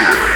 Sure.